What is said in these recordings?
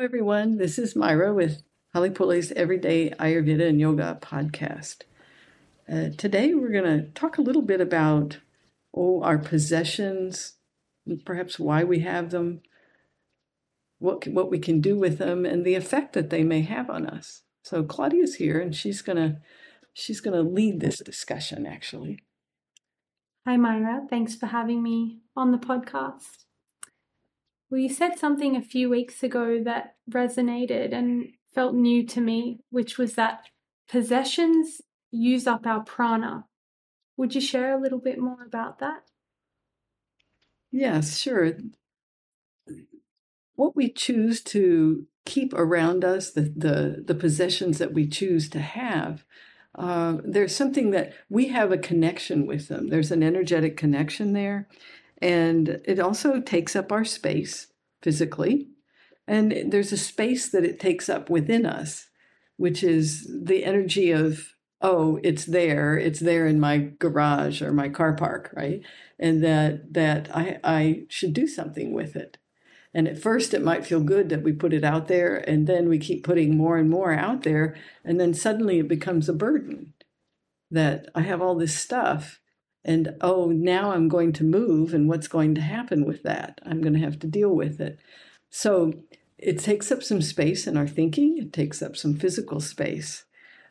everyone. This is Myra with Hale Pule's Everyday Ayurveda and Yoga podcast. Uh, today, we're going to talk a little bit about oh, our possessions, perhaps why we have them, what what we can do with them, and the effect that they may have on us. So Claudia's here, and she's gonna she's gonna lead this discussion. Actually, hi Myra, thanks for having me on the podcast. Well, you said something a few weeks ago that resonated and felt new to me, which was that possessions use up our prana. Would you share a little bit more about that? Yes, sure. What we choose to keep around us, the, the, the possessions that we choose to have, uh, there's something that we have a connection with them. There's an energetic connection there. And it also takes up our space physically. And there's a space that it takes up within us, which is the energy of, oh, it's there, it's there in my garage or my car park, right? And that that I, I should do something with it. And at first, it might feel good that we put it out there, and then we keep putting more and more out there, and then suddenly it becomes a burden that I have all this stuff and oh, now I'm going to move, and what's going to happen with that? I'm going to have to deal with it. So it takes up some space in our thinking, it takes up some physical space.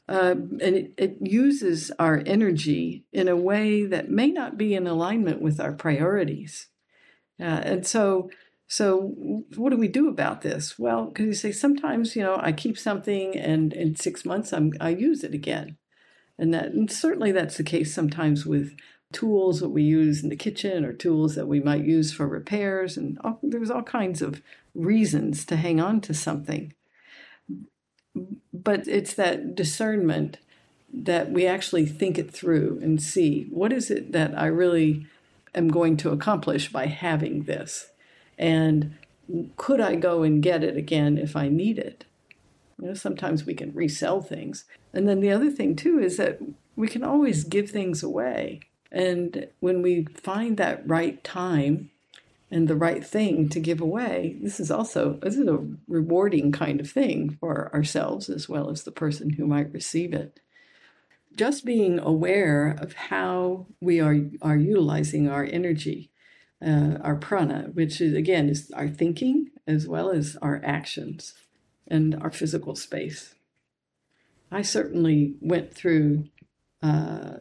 Uh, and it, it uses our energy in a way that may not be in alignment with our priorities. Uh, and so, so what do we do about this? Well, because you say sometimes, you know, I keep something, and in six months I'm I use it again, and that and certainly that's the case sometimes with tools that we use in the kitchen or tools that we might use for repairs. And there's all kinds of reasons to hang on to something. But it's that discernment that we actually think it through and see what is it that I really am going to accomplish by having this? And could I go and get it again if I need it? You know, sometimes we can resell things. And then the other thing, too, is that we can always give things away. And when we find that right time and the right thing to give away, this is also this is a rewarding kind of thing for ourselves as well as the person who might receive it. Just being aware of how we are are utilizing our energy, uh, our prana, which is again is our thinking as well as our actions and our physical space. I certainly went through uh,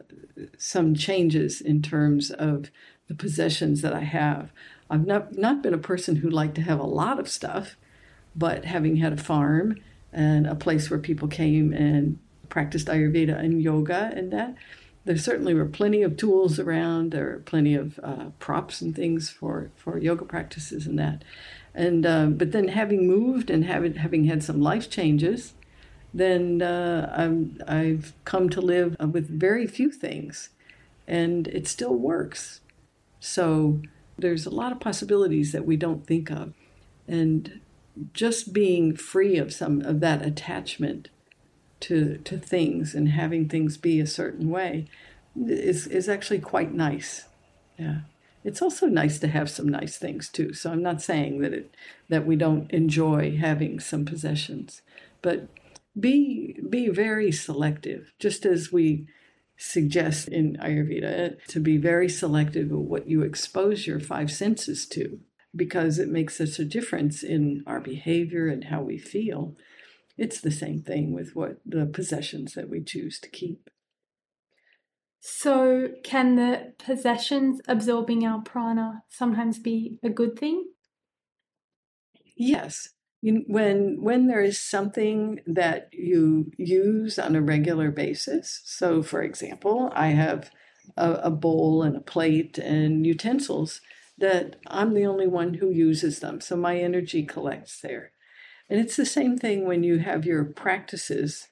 some changes in terms of the possessions that I have. I've not, not been a person who liked to have a lot of stuff, but having had a farm and a place where people came and practiced Ayurveda and yoga and that, there certainly were plenty of tools around. There were plenty of uh, props and things for, for yoga practices and that. And uh, but then having moved and having having had some life changes, then uh, i have come to live with very few things, and it still works. So there's a lot of possibilities that we don't think of, and just being free of some of that attachment to to things and having things be a certain way is is actually quite nice. Yeah. It's also nice to have some nice things too. So I'm not saying that it that we don't enjoy having some possessions, but be be very selective, just as we suggest in Ayurveda to be very selective of what you expose your five senses to, because it makes such a difference in our behavior and how we feel. It's the same thing with what the possessions that we choose to keep. So, can the possessions absorbing our prana sometimes be a good thing? Yes, when when there is something that you use on a regular basis so for example i have a, a, bowl and a plate and utensils that i'm the only one who uses them so my energy collects there. And it's the same thing when you have your practices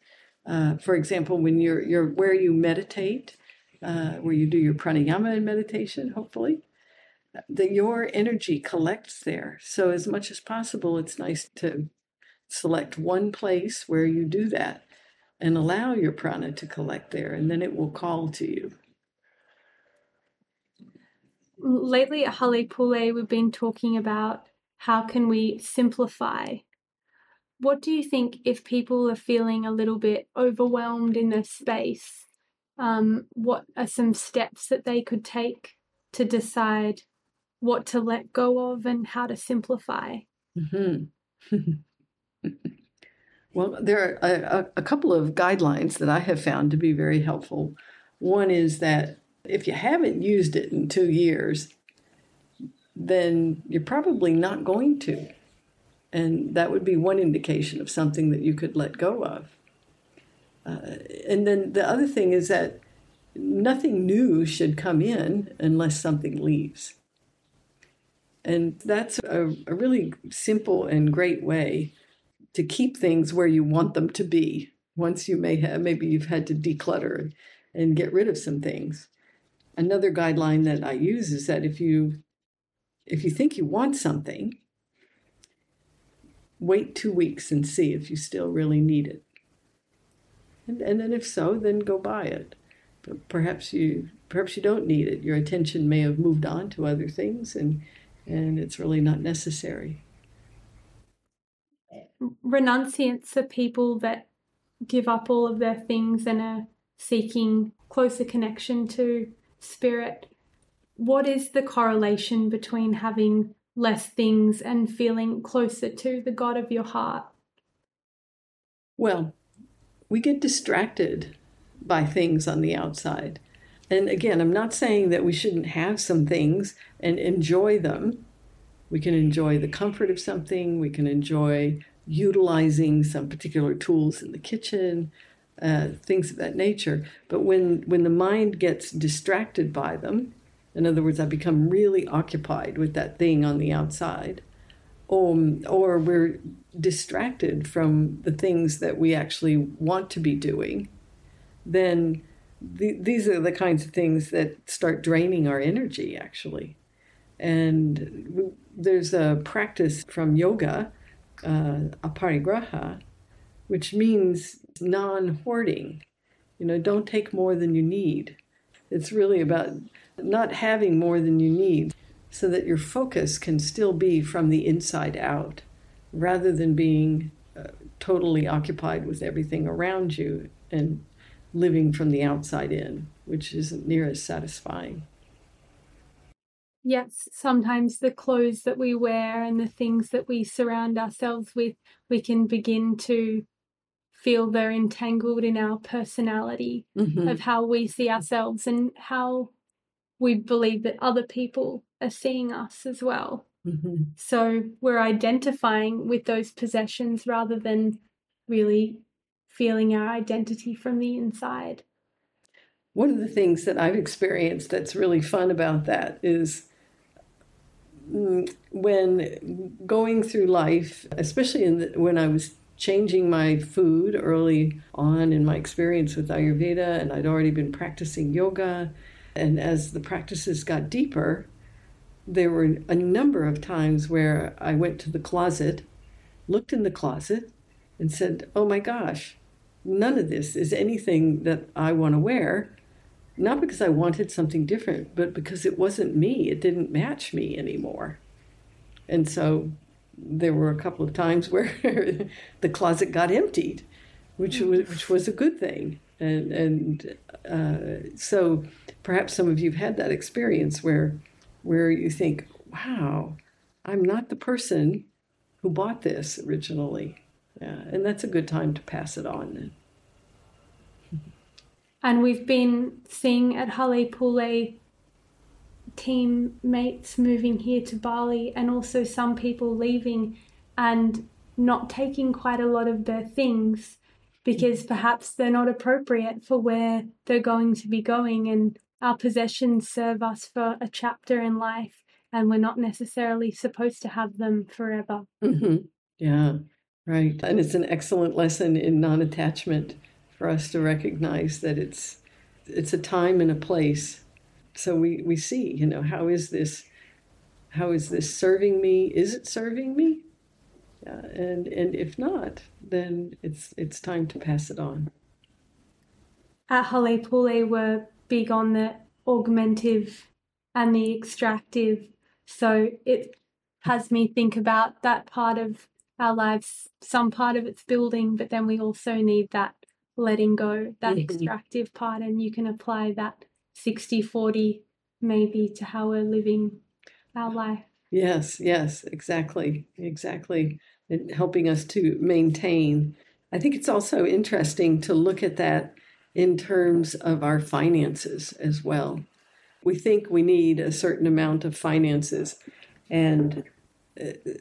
uh, for example when you're you're where you meditate uh, where you do your pranayama and meditation hopefully that your energy collects there. So, as much as possible, it's nice to select one place where you do that and allow your prana to collect there, and then it will call to you. Lately at Hale Pule, we've been talking about how can we simplify what do you think if people are feeling a little bit overwhelmed in this space? Um, what are some steps that they could take to decide what to let go of and how to simplify? Mm-hmm. well, there are a, a couple of guidelines that I have found to be very helpful. One is that if you haven't used it in two years, then you're probably not going to. And that would be one indication of something that you could let go of. Uh, and then the other thing is that nothing new should come in unless something leaves. And that's a, a really simple and great way to keep things where you want them to be. Once you may have, maybe you've had to declutter and get rid of some things. Another guideline that I use is that if you if you think you want something, wait two weeks and see if you still really need it. And, and then if so, then go buy it. But perhaps you perhaps you don't need it. Your attention may have moved on to other things and and it's really not necessary. Renunciants are people that give up all of their things and are seeking closer connection to spirit. What is the correlation between having less things and feeling closer to the God of your heart? Well, we get distracted by things on the outside. And again, I'm not saying that we shouldn't have some things and enjoy them. We can enjoy the comfort of something, we can enjoy utilizing some particular tools in the kitchen, uh, things of that nature. But when, when the mind gets distracted by them, in other words, I become really occupied with that thing on the outside. Um, or we're distracted from the things that we actually want to be doing, then the, these are the kinds of things that start draining our energy, actually. And there's a practice from yoga, uh, aparigraha, which means non hoarding. You know, don't take more than you need. It's really about not having more than you need so that your focus can still be from the inside out rather than being uh, totally occupied with everything around you and living from the outside in, which isn't near as satisfying. Yes, sometimes the clothes that we wear and the things that we surround ourselves with, we can begin to feel they're entangled in our personality mm-hmm. of how we see ourselves and how we believe that other people are seeing us as well. Mm-hmm. So we're identifying with those possessions rather than really feeling our identity from the inside. One of the things that I've experienced that's really fun about that is mm, when going through life, especially the, when I was changing my food early on in my experience with Ayurveda, and I'd already been practicing yoga and as the practices got deeper, there were a number of times where I went to the closet, looked in the closet, and said, Oh my gosh, none of this is anything that I want to wear. Not because I wanted something different, but because it wasn't me. It didn't match me anymore. And so there were a couple of times where the closet got emptied, which was, which was a good thing. And, and uh, so perhaps some of you have had that experience where, where you think, wow, I'm not the person who bought this originally. Yeah, and that's a good time to pass it on. And we've been seeing at Hale Pule teammates moving here to Bali and also some people leaving and not taking quite a lot of their things because perhaps they're not appropriate for where they're going to be going and our possessions serve us for a chapter in life and we're not necessarily supposed to have them forever. Mm-hmm. Yeah, right. And it's an excellent lesson in non-attachment for us to recognize that it's it's a time and a place. So we we see, you know, how is this how is this serving me? Is it serving me? Uh, and and if not, then it's it's time to pass it on. At Hale Pule, we're big on the augmentive and the extractive, so it has me think about that part of our lives, some part of it's building, but then we also need that letting go, that mm-hmm. extractive part. And you can apply that 60 40 maybe to how we're living our life. Yes, yes, exactly, exactly. And helping us to maintain. I think it's also interesting to look at that in terms of our finances as well. We think we need a certain amount of finances, and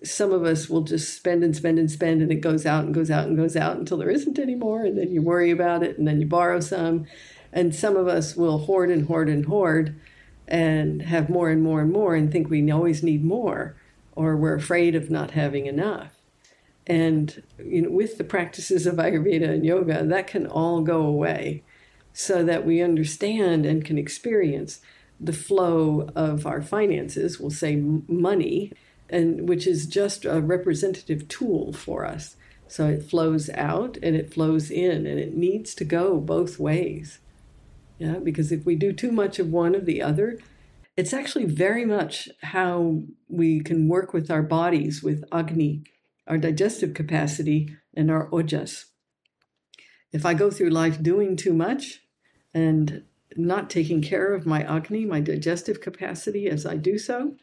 some of us will just spend and spend and spend, and it goes out and goes out and goes out until there isn't any more, and then you worry about it, and then you borrow some. And some of us will hoard and hoard and hoard and have more and more and more and think we always need more, or we're afraid of not having enough. And you know, with the practices of Ayurveda and yoga, that can all go away so that we understand and can experience the flow of our finances, we'll say money, and which is just a representative tool for us. So it flows out and it flows in, and it needs to go both ways. Yeah, because if we do too much of one or the other, it's actually very much how we can work with our bodies, with Agni, our digestive capacity, and our ojas. If I go through life doing too much and not taking care of my Agni, my digestive capacity as I do so,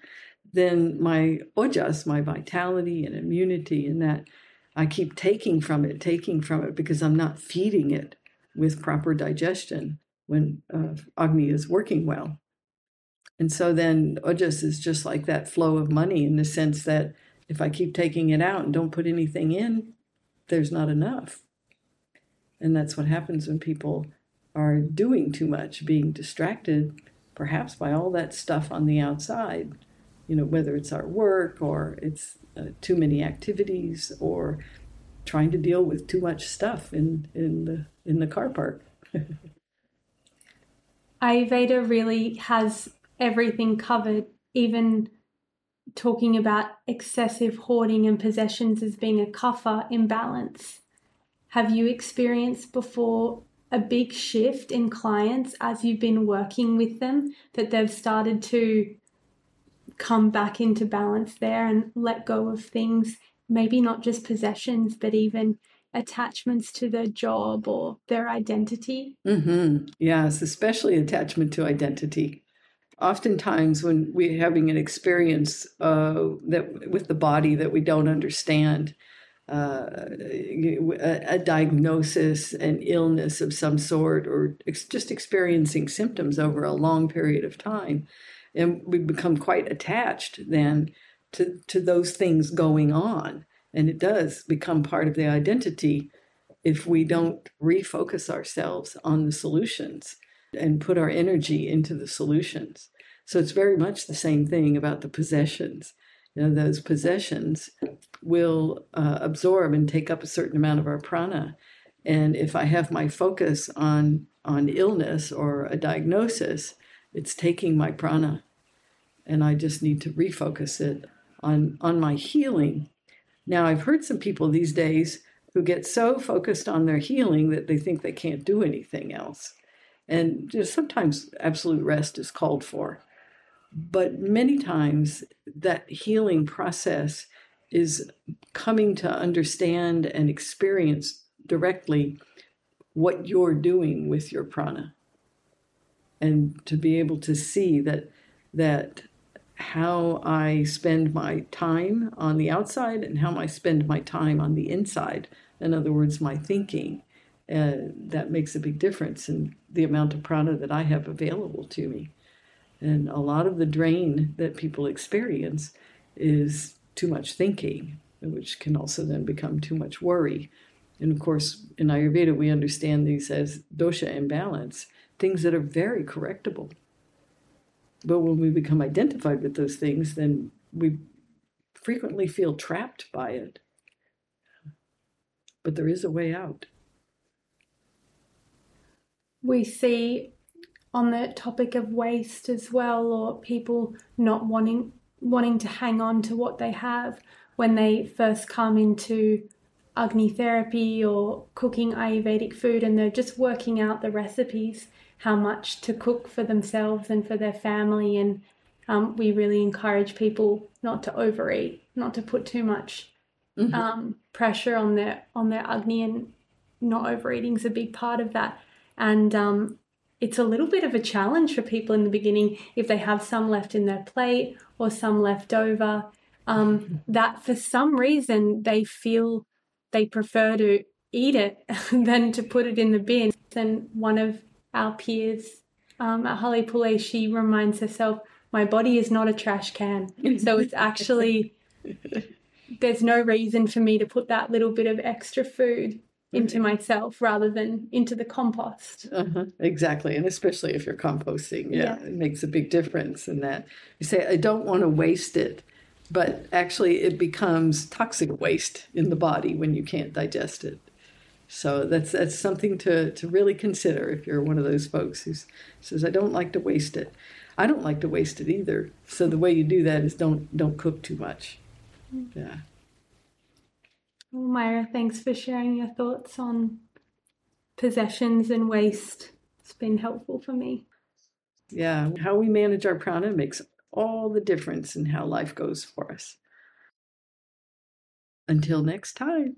then my ojas, my vitality and immunity, and that I keep taking from it, taking from it because I'm not feeding it with proper digestion when uh, Agni is working well. And so then ojas is just like that flow of money in the sense that if I keep taking it out and don't put anything in, there's not enough. And that's what happens when people are doing too much, being distracted perhaps by all that stuff on the outside, you know, whether it's our work or it's uh, too many activities or trying to deal with too much stuff in, in, the, in the car park. Ayurveda really has everything covered, even talking about excessive hoarding and possessions as being a kapha imbalance. Have you experienced before a big shift in clients as you've been working with them that they've started to come back into balance there and let go of things, maybe not just possessions, but even attachments to their job or their identity? Mm-hmm. Yes, especially attachment to identity oftentimes when we're having an experience uh, that with the body that we don't understand, uh, a, a, diagnosis, an illness of some sort, or ex- just experiencing symptoms over a long period of time, and we become quite attached then to to those things going on, and it does become part of the identity if we don't refocus ourselves on the solutions and put our energy into the solutions. So it's very much the same thing about the possessions. You know, those possessions will uh, absorb and take up a certain amount of our prana. And if I have my focus on on illness or a diagnosis, it's taking my prana, and I just need to refocus it on on my healing. Now I've heard some people these days who get so focused on their healing that they think they can't do anything else. And just sometimes absolute rest is called for. But many times that healing process is coming to understand and experience directly what you're doing with your prana and to be able to see that that how I spend my time on the outside and how I spend my time on the inside. In other words, my thinking. Uh, that makes a big difference in the amount of prana that I have available to me. And a lot of the drain that people experience is too much thinking, which can also then become too much worry. And of course, in Ayurveda, we understand these as dosha imbalance, things that are very correctable. But when we become identified with those things, then we frequently feel trapped by it. But there is a way out. We see on the topic of waste as well, or people not wanting wanting to hang on to what they have when they first come into Agni therapy or cooking Ayurvedic food and they're just working out the recipes, how much to cook for themselves and for their family. And um, we really encourage people not to overeat, not to put too much mm-hmm. um, pressure on their on their agni and not overeating is a big part of that. And um, it's a little bit of a challenge for people in the beginning if they have some left in their plate or some left over. Um, that for some reason they feel they prefer to eat it than to put it in the bin. And one of our peers um, at Hale Pule, she reminds herself, my body is not a trash can. So it's actually, there's no reason for me to put that little bit of extra food into myself rather than into the compost. Uh-huh. Exactly. And especially if you're composting, yeah, yeah, it makes a big difference in that. You say, I don't want to waste it, but actually it becomes toxic waste in the body when you can't digest it. So that's that's something to, to really consider if you're one of those folks who says, I don't like to waste it. I don't like to waste it either. So the way you do that is don't don't cook too much. Mm. Yeah. Well, Myra, thanks for sharing your thoughts on possessions and waste. It's been helpful for me. Yeah, how we manage our prana makes all the difference in how life goes for us. Until next time.